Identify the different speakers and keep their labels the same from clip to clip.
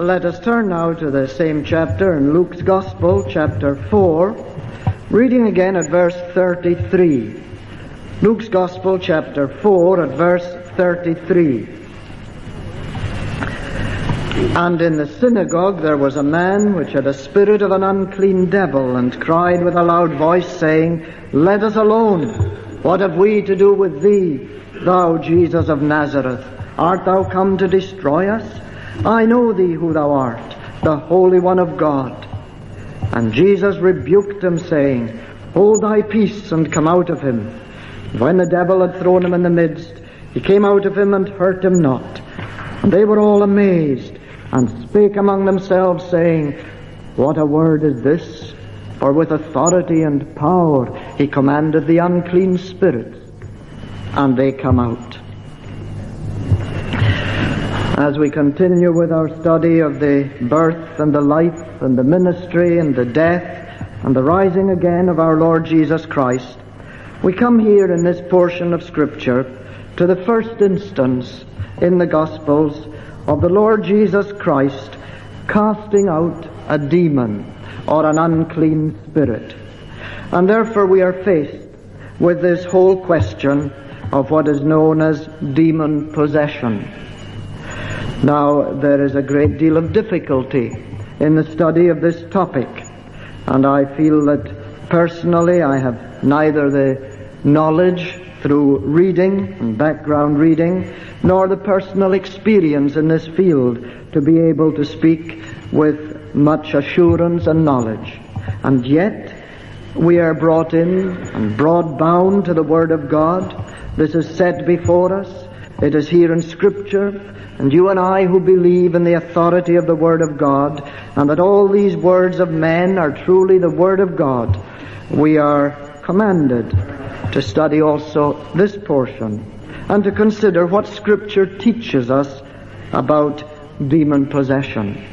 Speaker 1: let us turn now to the same chapter in Luke's Gospel, chapter 4, reading again at verse 33. Luke's Gospel, chapter 4, at verse 33. And in the synagogue there was a man which had a spirit of an unclean devil, and cried with a loud voice, saying, Let us alone. What have we to do with thee, thou Jesus of Nazareth? Art thou come to destroy us? I know thee who thou art, the Holy One of God. And Jesus rebuked him, saying, Hold thy peace and come out of him. When the devil had thrown him in the midst, he came out of him and hurt him not. And they were all amazed, and spake among themselves, saying, What a word is this? For with authority and power he commanded the unclean spirits, and they come out. As we continue with our study of the birth and the life and the ministry and the death and the rising again of our Lord Jesus Christ, we come here in this portion of Scripture to the first instance in the Gospels of the Lord Jesus Christ casting out a demon or an unclean spirit. And therefore we are faced with this whole question of what is known as demon possession. Now, there is a great deal of difficulty in the study of this topic, and I feel that personally I have neither the knowledge through reading and background reading, nor the personal experience in this field to be able to speak with much assurance and knowledge. And yet, we are brought in and brought bound to the Word of God. This is set before us. It is here in Scripture. And you and I who believe in the authority of the Word of God, and that all these words of men are truly the Word of God, we are commanded to study also this portion and to consider what Scripture teaches us about demon possession.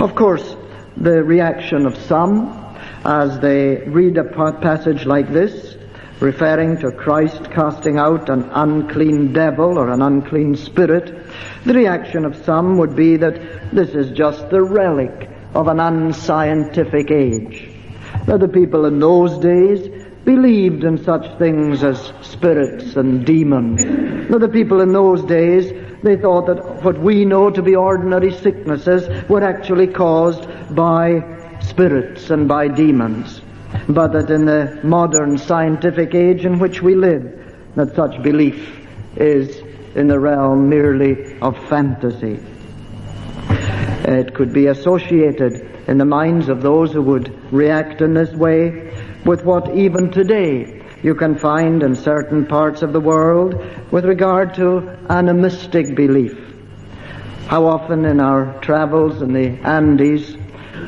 Speaker 1: Of course, the reaction of some as they read a passage like this, referring to Christ casting out an unclean devil or an unclean spirit, the reaction of some would be that this is just the relic of an unscientific age. Now the people in those days believed in such things as spirits and demons. Now the people in those days, they thought that what we know to be ordinary sicknesses were actually caused by spirits and by demons. But that in the modern scientific age in which we live, that such belief is in the realm merely of fantasy. It could be associated in the minds of those who would react in this way with what even today you can find in certain parts of the world with regard to animistic belief. How often in our travels in the Andes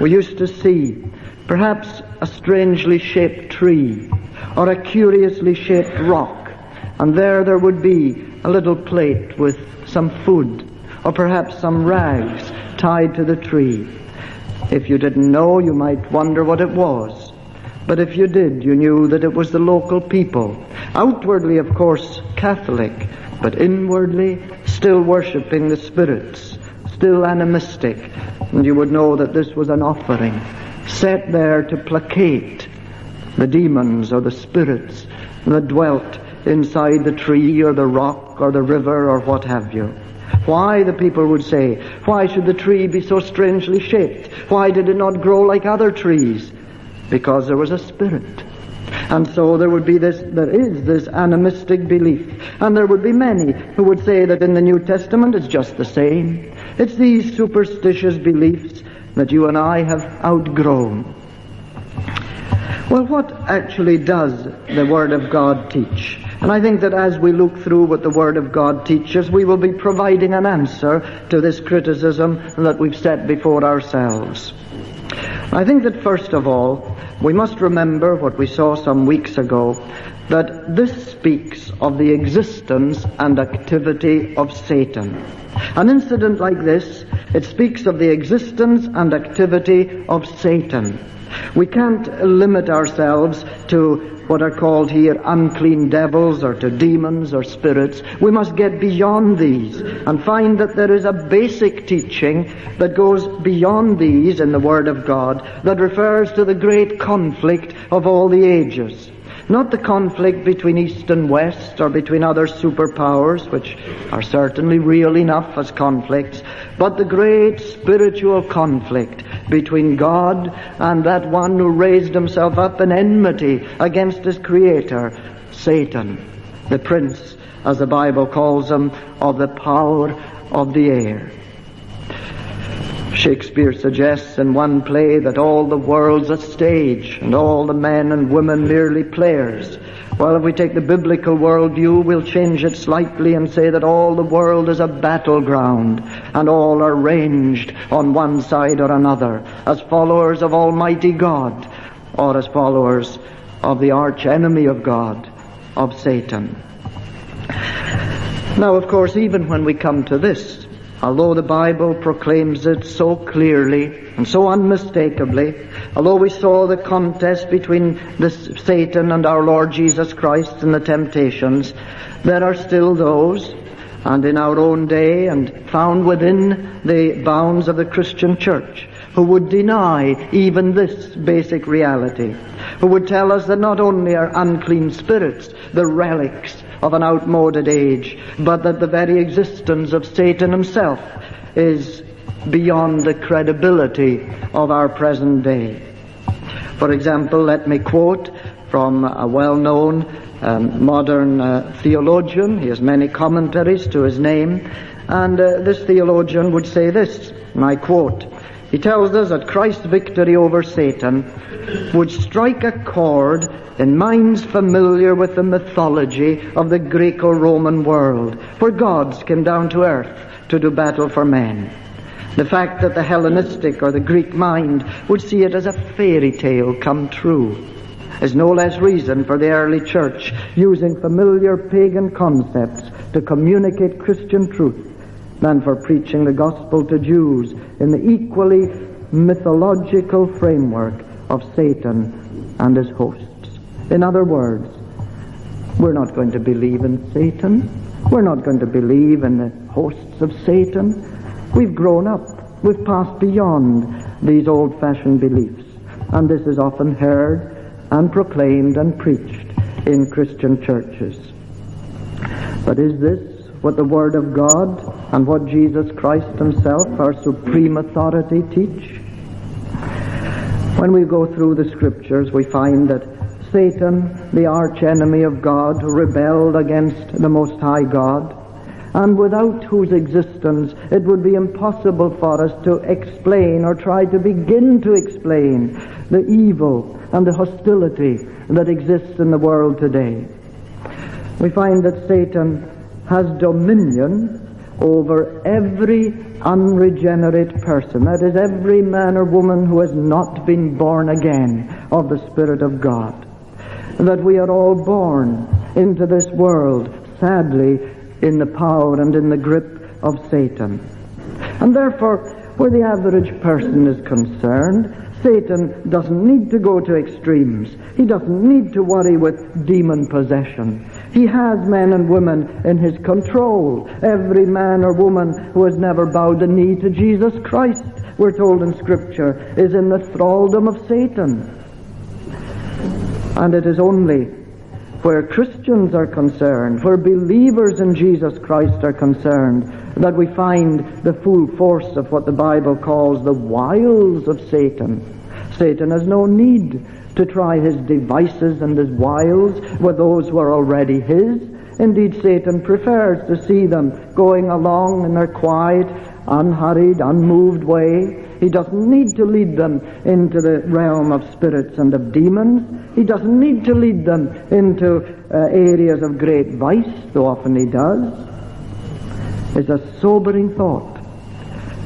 Speaker 1: we used to see perhaps a strangely shaped tree or a curiously shaped rock and there there would be a little plate with some food or perhaps some rags tied to the tree. If you didn't know, you might wonder what it was. But if you did, you knew that it was the local people. Outwardly, of course, Catholic, but inwardly still worshipping the spirits, still animistic. And you would know that this was an offering set there to placate the demons or the spirits that dwelt inside the tree or the rock or the river or what have you. Why, the people would say, why should the tree be so strangely shaped? Why did it not grow like other trees? Because there was a spirit. And so there would be this, there is this animistic belief. And there would be many who would say that in the New Testament it's just the same. It's these superstitious beliefs that you and I have outgrown. Well, what actually does the Word of God teach? And I think that as we look through what the Word of God teaches, we will be providing an answer to this criticism that we've set before ourselves. I think that first of all, we must remember what we saw some weeks ago, that this speaks of the existence and activity of Satan. An incident like this, it speaks of the existence and activity of Satan. We can't limit ourselves to what are called here unclean devils or to demons or spirits. We must get beyond these and find that there is a basic teaching that goes beyond these in the Word of God that refers to the great conflict of all the ages. Not the conflict between East and West or between other superpowers, which are certainly real enough as conflicts, but the great spiritual conflict between God and that one who raised himself up in enmity against his creator, Satan, the prince, as the Bible calls him, of the power of the air. Shakespeare suggests in one play that all the world's a stage and all the men and women merely players. Well, if we take the biblical worldview, we'll change it slightly and say that all the world is a battleground and all are ranged on one side or another as followers of Almighty God or as followers of the arch enemy of God, of Satan. Now, of course, even when we come to this, although the Bible proclaims it so clearly and so unmistakably, although we saw the contest between Satan and our Lord Jesus Christ in the temptations, there are still those, and in our own day and found within the bounds of the Christian church, who would deny even this basic reality, who would tell us that not only are unclean spirits the relics of an outmoded age, but that the very existence of Satan himself is beyond the credibility of our present day. For example, let me quote from a well-known um, modern uh, theologian. He has many commentaries to his name. And uh, this theologian would say this, and I quote, he tells us that Christ's victory over Satan would strike a chord in minds familiar with the mythology of the Greco-Roman world, where gods came down to earth to do battle for men. The fact that the Hellenistic or the Greek mind would see it as a fairy tale come true is no less reason for the early church using familiar pagan concepts to communicate Christian truth than for preaching the gospel to Jews in the equally mythological framework of Satan and his hosts. In other words, we're not going to believe in Satan. We're not going to believe in the hosts of Satan. We've grown up. We've passed beyond these old-fashioned beliefs. And this is often heard and proclaimed and preached in Christian churches. But is this what the Word of God and what Jesus Christ Himself, our supreme authority, teach? When we go through the Scriptures, we find that Satan, the archenemy of God, rebelled against the Most High God, and without whose existence it would be impossible for us to explain or try to begin to explain the evil and the hostility that exists in the world today. We find that Satan has dominion over every unregenerate person. That is, every man or woman who has not been born again of the Spirit of God. That we are all born into this world, sadly, in the power and in the grip of Satan. And therefore, where the average person is concerned, Satan doesn't need to go to extremes. He doesn't need to worry with demon possession. He has men and women in his control. Every man or woman who has never bowed the knee to Jesus Christ, we're told in Scripture, is in the thraldom of Satan. And it is only where Christians are concerned, where believers in Jesus Christ are concerned, that we find the full force of what the Bible calls the wiles of Satan. Satan has no need to try his devices and his wiles with those who are already his. Indeed, Satan prefers to see them going along in their quiet, unhurried, unmoved way. He doesn't need to lead them into the realm of spirits and of demons. He doesn't need to lead them into uh, areas of great vice, though often he does. It's a sobering thought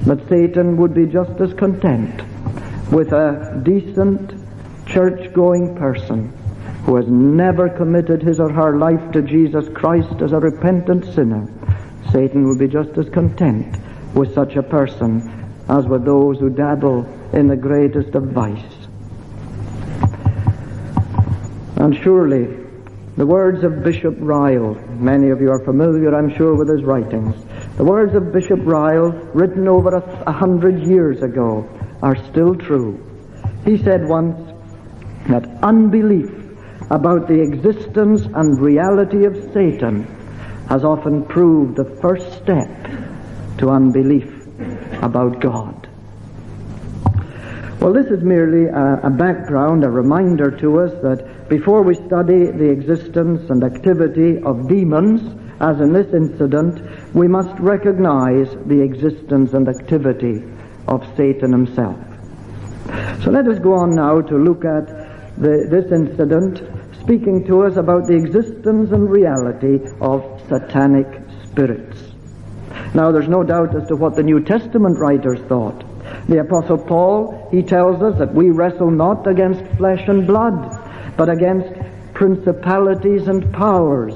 Speaker 1: that Satan would be just as content with a decent church-going person who has never committed his or her life to Jesus Christ as a repentant sinner, Satan will be just as content with such a person as with those who dabble in the greatest of vice. And surely, the words of Bishop Ryle, many of you are familiar, I'm sure, with his writings. The words of Bishop Ryle, written over a hundred years ago, are still true. He said once that unbelief about the existence and reality of Satan has often proved the first step to unbelief about God. Well, this is merely a, a, background, a reminder to us that before we study the existence and activity of demons, as in this incident, we must recognize the existence and activity of Satan himself. So let us go on now to look at the, this incident speaking to us about the existence and reality of satanic spirits. Now, there's no doubt as to what the New Testament writers thought. The Apostle Paul, he tells us that we wrestle not against flesh and blood, but against principalities and powers,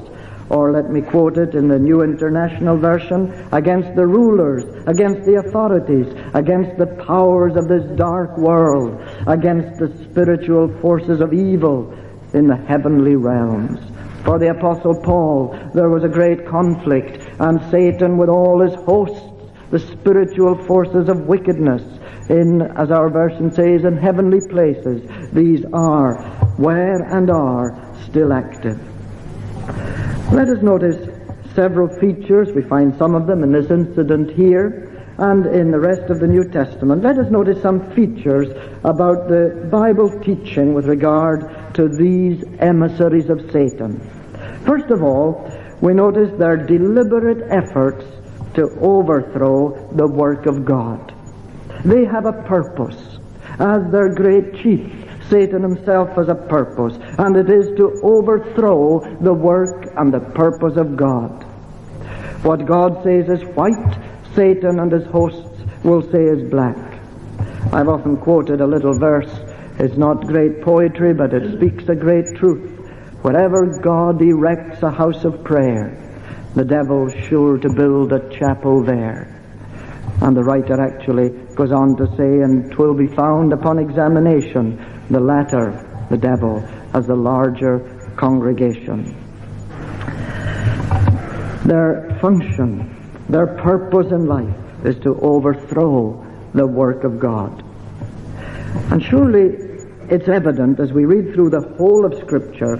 Speaker 1: or let me quote it in the New International Version, against the rulers, against the authorities, against the powers of this dark world, against the spiritual forces of evil in the heavenly realms. For the Apostle Paul, there was a great conflict, and Satan with all his hosts, the spiritual forces of wickedness, in, as our version says, in heavenly places, these are, were and are, still active. Let us notice several features. We find some of them in this incident here and in the rest of the New Testament. Let us notice some features about the Bible teaching with regard to these emissaries of Satan. First of all, we notice their deliberate efforts to overthrow the work of God. They have a purpose. As their great chief, Satan himself has a purpose, and it is to overthrow the work and the purpose of God. What God says is white, Satan and his hosts will say is black. I've often quoted a little verse. It's not great poetry, but it speaks a great truth. Wherever God erects a house of prayer, the devil's sure to build a chapel there. And the writer actually goes on to say, and twill be found upon examination, the latter, the devil, as the larger congregation. Their function, their purpose in life is to overthrow the work of God. And surely it's evident as we read through the whole of Scripture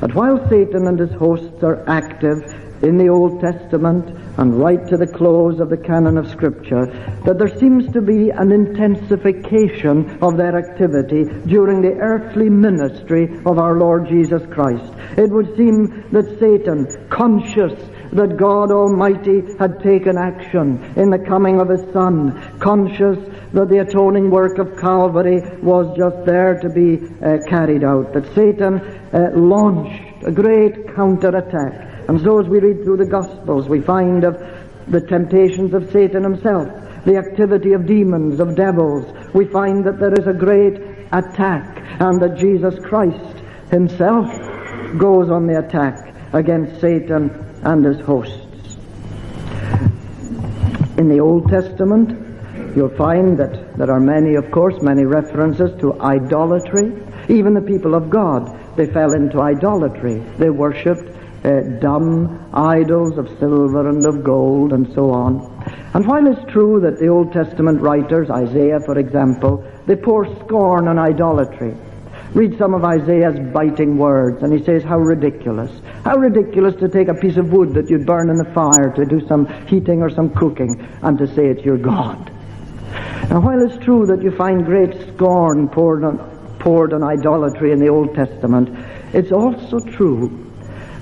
Speaker 1: that while Satan and his hosts are active in the Old Testament and right to the close of the canon of Scripture, that there seems to be an intensification of their activity during the earthly ministry of our Lord Jesus Christ. It would seem that Satan, conscious that God Almighty had taken action in the coming of His Son, conscious that the atoning work of Calvary was just there to be uh, carried out, that Satan uh, launched a great counterattack. And so as we read through the Gospels, we find of the temptations of Satan himself, the activity of demons, of devils. We find that there is a great attack and that Jesus Christ himself goes on the attack against Satan and his hosts. In the Old Testament, you'll find that there are many, of course, many references to idolatry. Even the people of God, they fell into idolatry. They worshipped uh, dumb idols of silver and of gold and so on. And while it's true that the Old Testament writers, Isaiah for example, they pour scorn on idolatry, Read some of Isaiah's biting words, and he says, How ridiculous. How ridiculous to take a piece of wood that you'd burn in the fire to do some heating or some cooking, and to say it's your God. Now, while it's true that you find great scorn poured on, poured on idolatry in the Old Testament, it's also true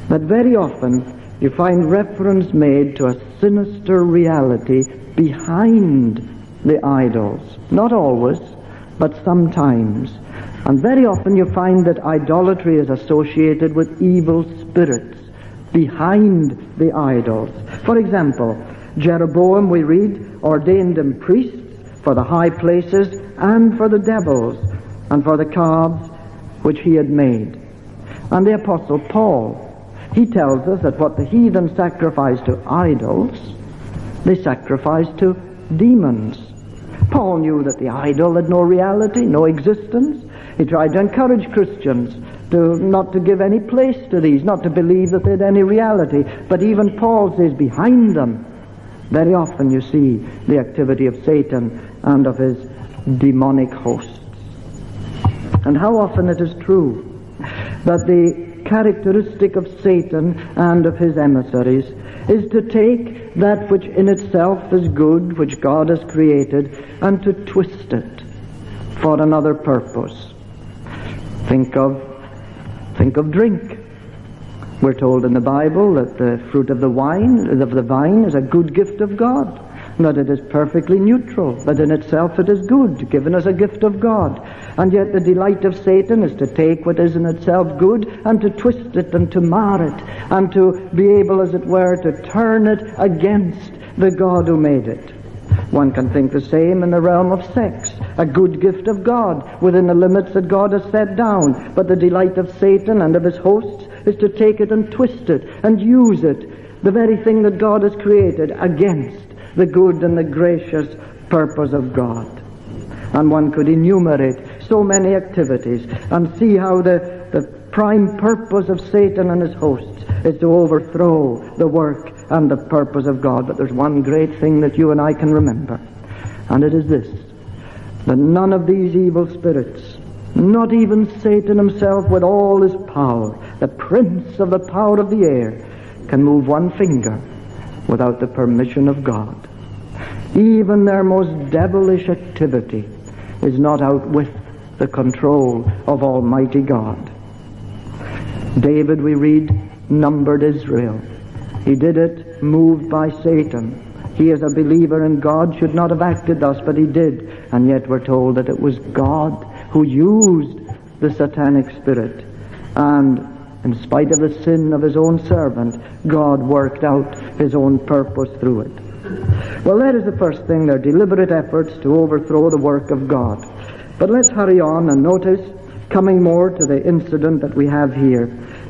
Speaker 1: that very often you find reference made to a sinister reality behind the idols. Not always, but sometimes. And very often you find that idolatry is associated with evil spirits behind the idols. For example, Jeroboam, we read, ordained them priests for the high places and for the devils and for the calves which he had made. And the Apostle Paul, he tells us that what the heathen sacrificed to idols, they sacrificed to demons. Paul knew that the idol had no reality, no existence, he tried to encourage Christians to not to give any place to these, not to believe that they had any reality. But even Paul says behind them, very often you see the activity of Satan and of his demonic hosts. And how often it is true that the characteristic of Satan and of his emissaries is to take that which in itself is good, which God has created, and to twist it for another purpose. Think of, think of drink. We're told in the Bible that the fruit of the wine, of the vine, is a good gift of God that it is perfectly neutral, that in itself it is good, given as a gift of God. And yet the delight of Satan is to take what is in itself good and to twist it and to mar it and to be able, as it were, to turn it against the God who made it. One can think the same in the realm of sex, a good gift of God within the limits that God has set down. But the delight of Satan and of his hosts is to take it and twist it and use it, the very thing that God has created, against the good and the gracious purpose of God. And one could enumerate so many activities and see how the, the prime purpose of Satan and his hosts is to overthrow the work and the purpose of God. But there's one great thing that you and I can remember, and it is this that none of these evil spirits, not even Satan himself with all his power, the prince of the power of the air, can move one finger without the permission of God. Even their most devilish activity is not out with the control of Almighty God. David, we read, numbered Israel. He did it moved by Satan. He, as a believer in God, should not have acted thus, but he did. And yet we're told that it was God who used the satanic spirit. And in spite of the sin of his own servant, God worked out his own purpose through it. Well, that is the first thing, their deliberate efforts to overthrow the work of God. But let's hurry on and notice, coming more to the incident that we have here,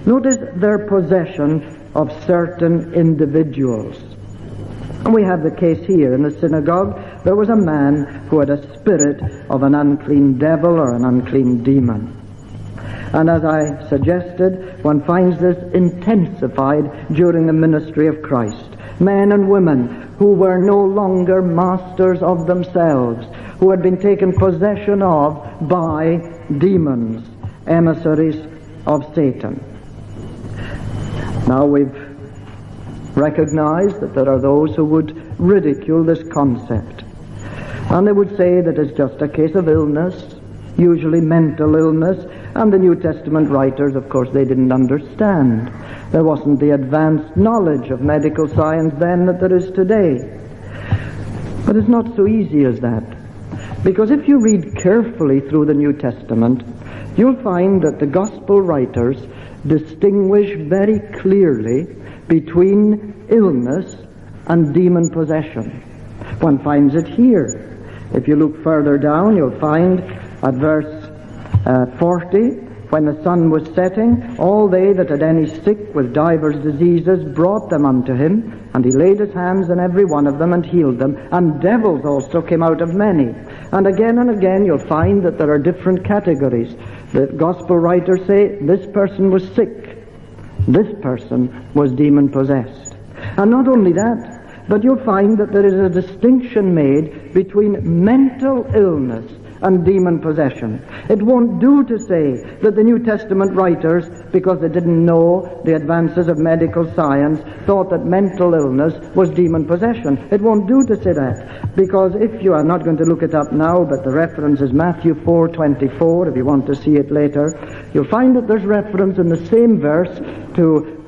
Speaker 1: notice their possession of certain individuals. And we have the case here in the synagogue. There was a man who had a spirit of an unclean devil or an unclean demon. And as I suggested, one finds this intensified during the ministry of Christ. Men and women who were no longer masters of themselves, who had been taken possession of by demons, emissaries of Satan. Now we've recognized that there are those who would ridicule this concept. And they would say that it's just a case of illness, usually mental illness, and the New Testament writers, of course, they didn't understand. There wasn't the advanced knowledge of medical science then that there is today. But it's not so easy as that. Because if you read carefully through the New Testament, you'll find that the gospel writers distinguish very clearly between illness and demon possession. One finds it here. If you look further down, you'll find at verse uh, 40, when the sun was setting, all they that had any sick with divers diseases brought them unto him, and he laid his hands on every one of them and healed them, and devils also came out of many. And again and again you'll find that there are different categories. The gospel writers say this person was sick, this person was demon possessed. And not only that, but you'll find that there is a distinction made between mental illness and demon possession. It won't do to say that the New Testament writers, because they didn't know the advances of medical science, thought that mental illness was demon possession. It won't do to say that, because if you are not going to look it up now, but the reference is Matthew 4:24, if you want to see it later, you'll find that there's reference in the same verse to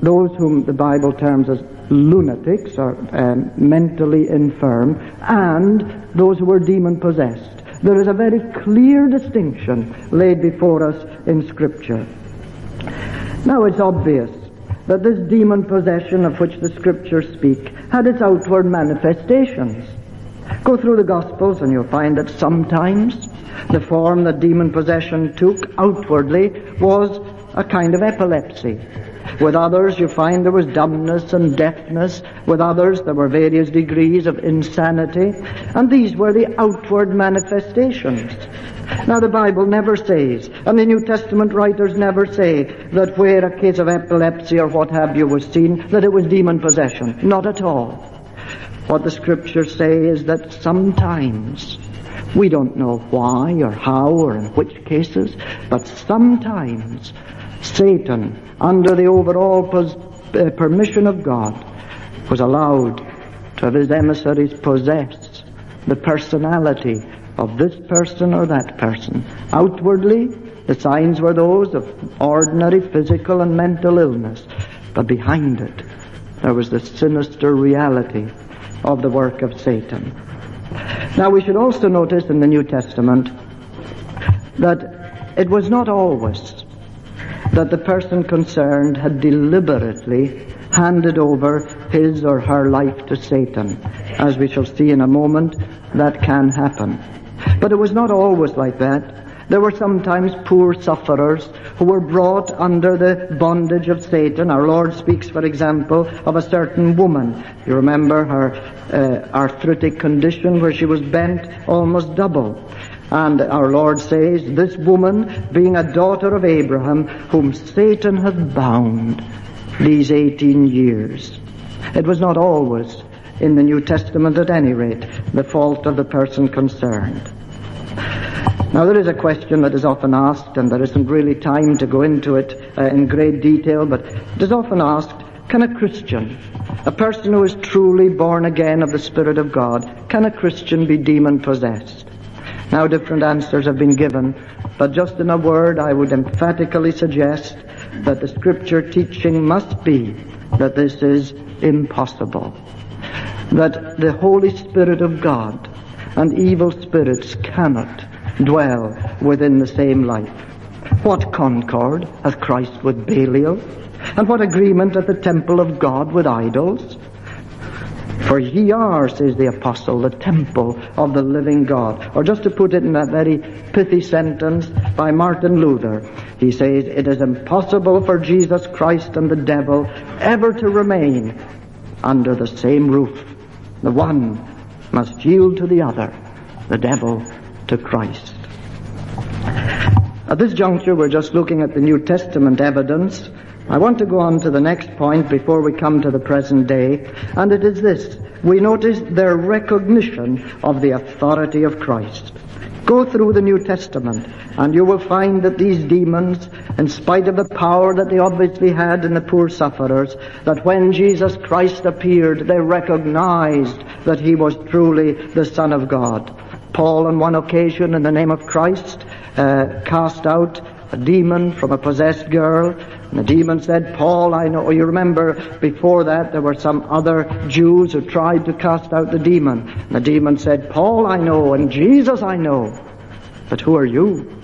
Speaker 1: those whom the Bible terms as lunatics or um, mentally infirm, and those who were demon possessed. There is a very clear distinction laid before us in Scripture. Now it's obvious that this demon possession of which the Scriptures speak had its outward manifestations. Go through the Gospels and you'll find that sometimes the form that demon possession took outwardly was a kind of epilepsy. With others, you find there was dumbness and deafness. With others, there were various degrees of insanity. And these were the outward manifestations. Now the Bible never says, and the New Testament writers never say, that where a case of epilepsy or what have you was seen, that it was demon possession. Not at all. What the scriptures say is that sometimes, we don't know why or how or in which cases, but sometimes Satan, under the overall pos- uh, permission of God, was allowed to have his emissaries possess the personality of this person or that person. Outwardly, the signs were those of ordinary physical and mental illness, but behind it, there was the sinister reality of the work of Satan. Now we should also notice in the New Testament that it was not always that the person concerned had deliberately handed over his or her life to Satan. As we shall see in a moment, that can happen. But it was not always like that. There were sometimes poor sufferers who were brought under the bondage of Satan. Our Lord speaks, for example, of a certain woman. You remember her uh, arthritic condition where she was bent almost double. And our Lord says, this woman being a daughter of Abraham, whom Satan hath bound these 18 years. It was not always, in the New Testament at any rate, the fault of the person concerned. Now there is a question that is often asked, and there isn't really time to go into it uh, in great detail, but it is often asked, can a Christian, a person who is truly born again of the Spirit of God, can a Christian be demon possessed? Now different answers have been given, but just in a word I would emphatically suggest that the scripture teaching must be that this is impossible. That the Holy Spirit of God and evil spirits cannot dwell within the same life. What concord hath Christ with Belial? And what agreement at the temple of God with idols? For ye are, says the apostle, the temple of the living God. Or just to put it in a very pithy sentence by Martin Luther, he says, it is impossible for Jesus Christ and the devil ever to remain under the same roof. The one must yield to the other, the devil to Christ. At this juncture, we're just looking at the New Testament evidence. I want to go on to the next point before we come to the present day, and it is this. We notice their recognition of the authority of Christ. Go through the New Testament, and you will find that these demons, in spite of the power that they obviously had in the poor sufferers, that when Jesus Christ appeared, they recognized that he was truly the Son of God. Paul, on one occasion, in the name of Christ, uh, cast out a demon from a possessed girl. And the demon said, Paul, I know. You remember before that there were some other Jews who tried to cast out the demon. And the demon said, Paul, I know, and Jesus I know. But who are you?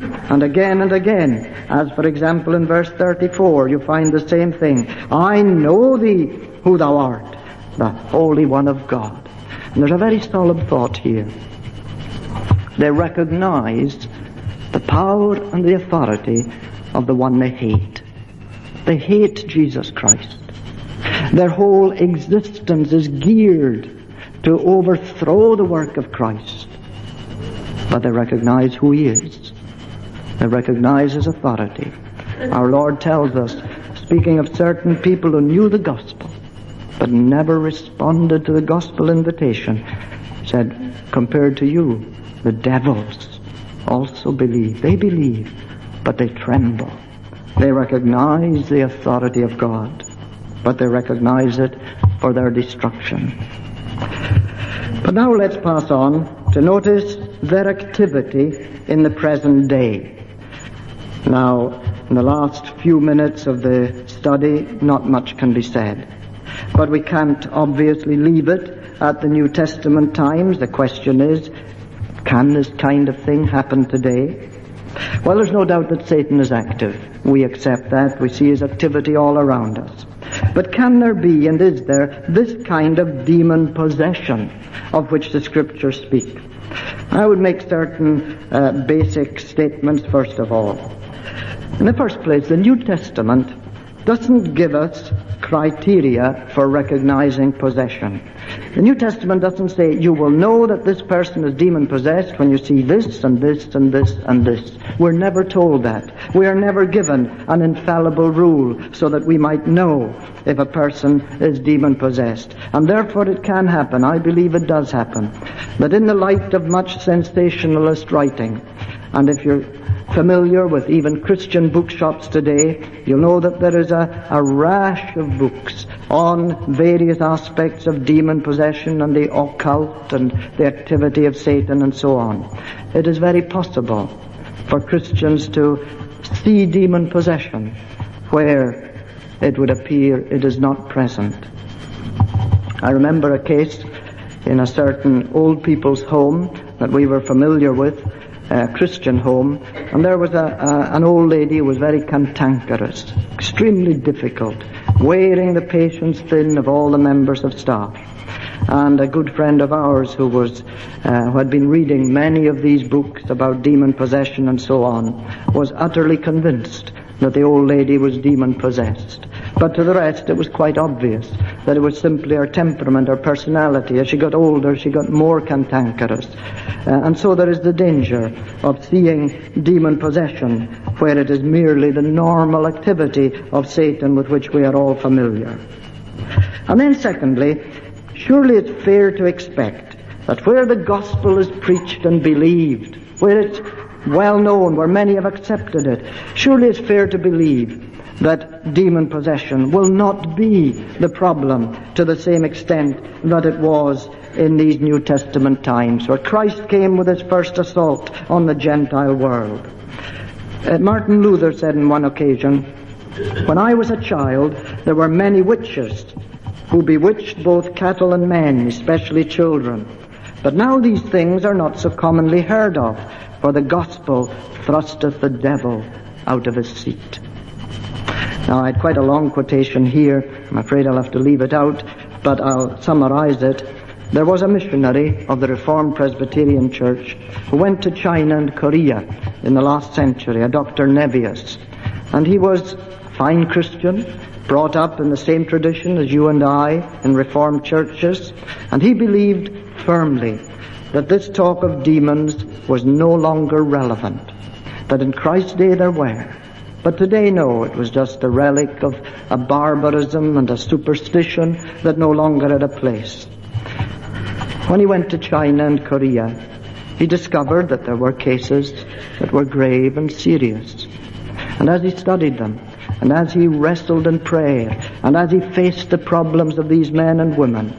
Speaker 1: And again and again, as for example in verse 34, you find the same thing. I know thee who thou art, the Holy One of God. And there's a very solemn thought here. They recognize the power and the authority of the one they hate. They hate Jesus Christ. Their whole existence is geared to overthrow the work of Christ. But they recognize who He is. They recognize His authority. Our Lord tells us, speaking of certain people who knew the gospel, but never responded to the gospel invitation, said, compared to you, the devils also believe. They believe, but they tremble. They recognize the authority of God, but they recognize it for their destruction. But now let's pass on to notice their activity in the present day. Now, in the last few minutes of the study, not much can be said. But we can't obviously leave it at the New Testament times. The question is, can this kind of thing happen today? Well, there's no doubt that Satan is active. We accept that. We see his activity all around us. But can there be, and is there, this kind of demon possession of which the scriptures speak? I would make certain uh, basic statements first of all. In the first place, the New Testament doesn't give us criteria for recognizing possession. The New Testament doesn't say you will know that this person is demon possessed when you see this and this and this and this. We're never told that. We are never given an infallible rule so that we might know if a person is demon possessed. And therefore it can happen. I believe it does happen. But in the light of much sensationalist writing, and if you're familiar with even Christian bookshops today, you'll know that there is a, a rash of books on various aspects of demon possession and the occult and the activity of Satan and so on. It is very possible for Christians to see demon possession where it would appear it is not present. I remember a case in a certain old people's home that we were familiar with uh, Christian home, and there was a, an old lady who was very cantankerous, extremely difficult, wearing the patience thin of all the members of staff. And a good friend of ours who was, uh, who had been reading many of these books about demon possession and so on, was utterly convinced that the old lady was demon possessed. But to the rest, it was quite obvious that it was simply her temperament, her personality. As she got older, she got more cantankerous. Uh, and so there is the danger of seeing demon possession where it is merely the normal activity of Satan with which we are all familiar. And then secondly, surely it's fair to expect that where the gospel is preached and believed, where it's well known, where many have accepted it, surely it's fair to believe that demon possession will not be the problem to the same extent that it was in these New Testament times, where Christ came with his first assault on the Gentile world. Uh, Martin Luther said on one occasion, When I was a child, there were many witches who bewitched both cattle and men, especially children. But now these things are not so commonly heard of, for the gospel thrusteth the devil out of his seat. Now, I had quite a long quotation here. I'm afraid I'll have to leave it out, but I'll summarize it. There was a missionary of the Reformed Presbyterian Church who went to China and Korea in the last century, a Dr. Nevius. And he was a fine Christian, brought up in the same tradition as you and I in Reformed churches, and he believed firmly that this talk of demons was no longer relevant, that in Christ's day there were, but today, no, it was just a relic of a barbarism and a superstition that no longer had a place. When he went to China and Korea, he discovered that there were cases that were grave and serious. And as he studied them, and as he wrestled in prayer, and as he faced the problems of these men and women,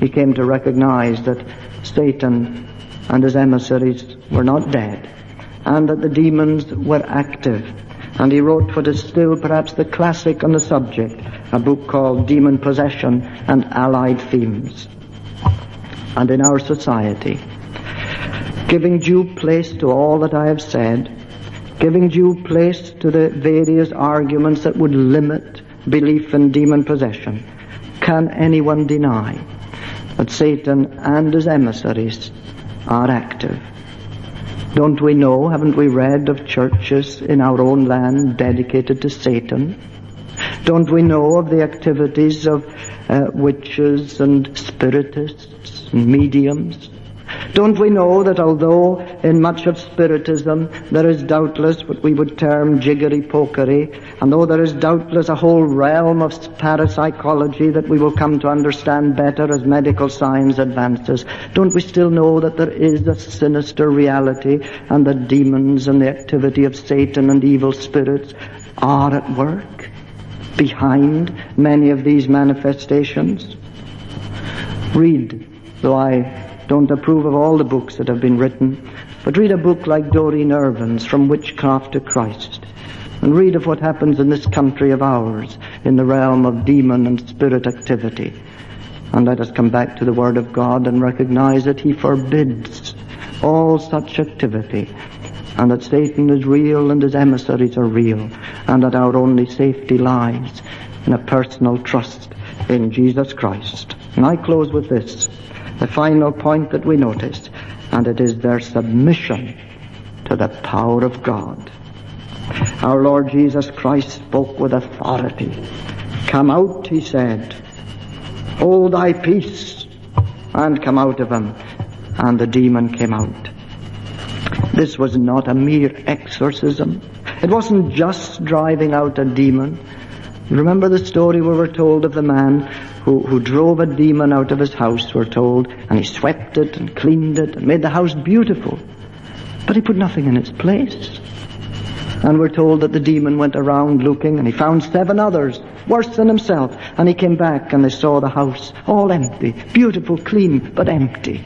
Speaker 1: he came to recognize that Satan and his emissaries were not dead, and that the demons were active and he wrote what is still perhaps the classic on the subject, a book called Demon Possession and Allied Themes. And in our society, giving due place to all that I have said, giving due place to the various arguments that would limit belief in demon possession, can anyone deny that Satan and his emissaries are active? Don't we know, haven't we read of churches in our own land dedicated to Satan? Don't we know of the activities of uh, witches and spiritists and mediums? Don't we know that although in much of Spiritism there is doubtless what we would term jiggery-pokery, and though there is doubtless a whole realm of parapsychology that we will come to understand better as medical science advances, don't we still know that there is a sinister reality and that demons and the activity of Satan and evil spirits are at work behind many of these manifestations? Read, though I don't approve of all the books that have been written, but read a book like Doreen Irvine's From Witchcraft to Christ, and read of what happens in this country of ours in the realm of demon and spirit activity. And let us come back to the Word of God and recognize that He forbids all such activity, and that Satan is real and his emissaries are real, and that our only safety lies in a personal trust in Jesus Christ. And I close with this the final point that we noticed, and it is their submission to the power of God. Our Lord Jesus Christ spoke with authority. Come out, he said. Hold thy peace and come out of him. And the demon came out. This was not a mere exorcism. It wasn't just driving out a demon. Remember the story we were told of the man who, who drove a demon out of his house, we're told, and he swept it and cleaned it and made the house beautiful. But he put nothing in its place. And we're told that the demon went around looking and he found seven others worse than himself. And he came back and they saw the house all empty, beautiful, clean, but empty.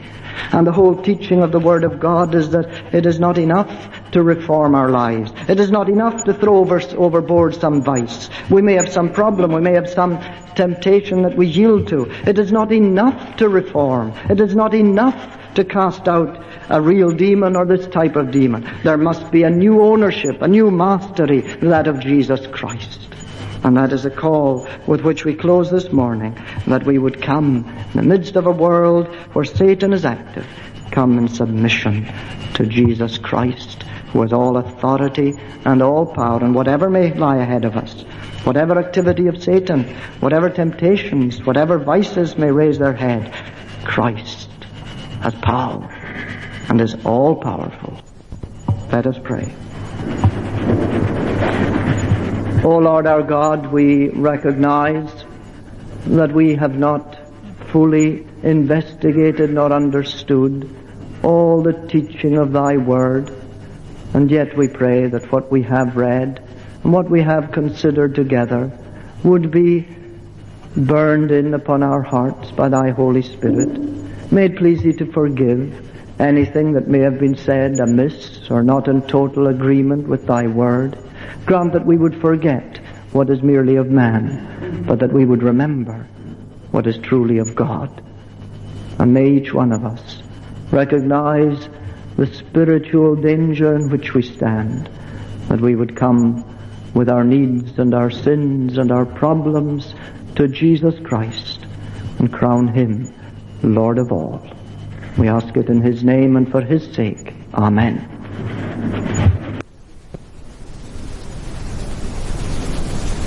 Speaker 1: And the whole teaching of the Word of God is that it is not enough to reform our lives. It is not enough to throw over, overboard some vice. We may have some problem. We may have some temptation that we yield to. It is not enough to reform. It is not enough to cast out a real demon or this type of demon. There must be a new ownership, a new mastery, that of Jesus Christ. And that is a call with which we close this morning, that we would come in the midst of a world where Satan is active, come in submission to Jesus Christ, who has all authority and all power, and whatever may lie ahead of us, whatever activity of Satan, whatever temptations, whatever vices may raise their head, Christ has power and is all powerful. Let us pray. O oh Lord our God, we recognize that we have not fully investigated nor understood all the teaching of Thy Word, and yet we pray that what we have read and what we have considered together would be burned in upon our hearts by Thy Holy Spirit. May it please Thee to forgive anything that may have been said amiss or not in total agreement with Thy Word. Grant that we would forget what is merely of man, but that we would remember what is truly of God. And may each one of us recognize the spiritual danger in which we stand, that we would come with our needs and our sins and our problems to Jesus Christ and crown Him Lord of all. We ask it in His name and for His sake. Amen.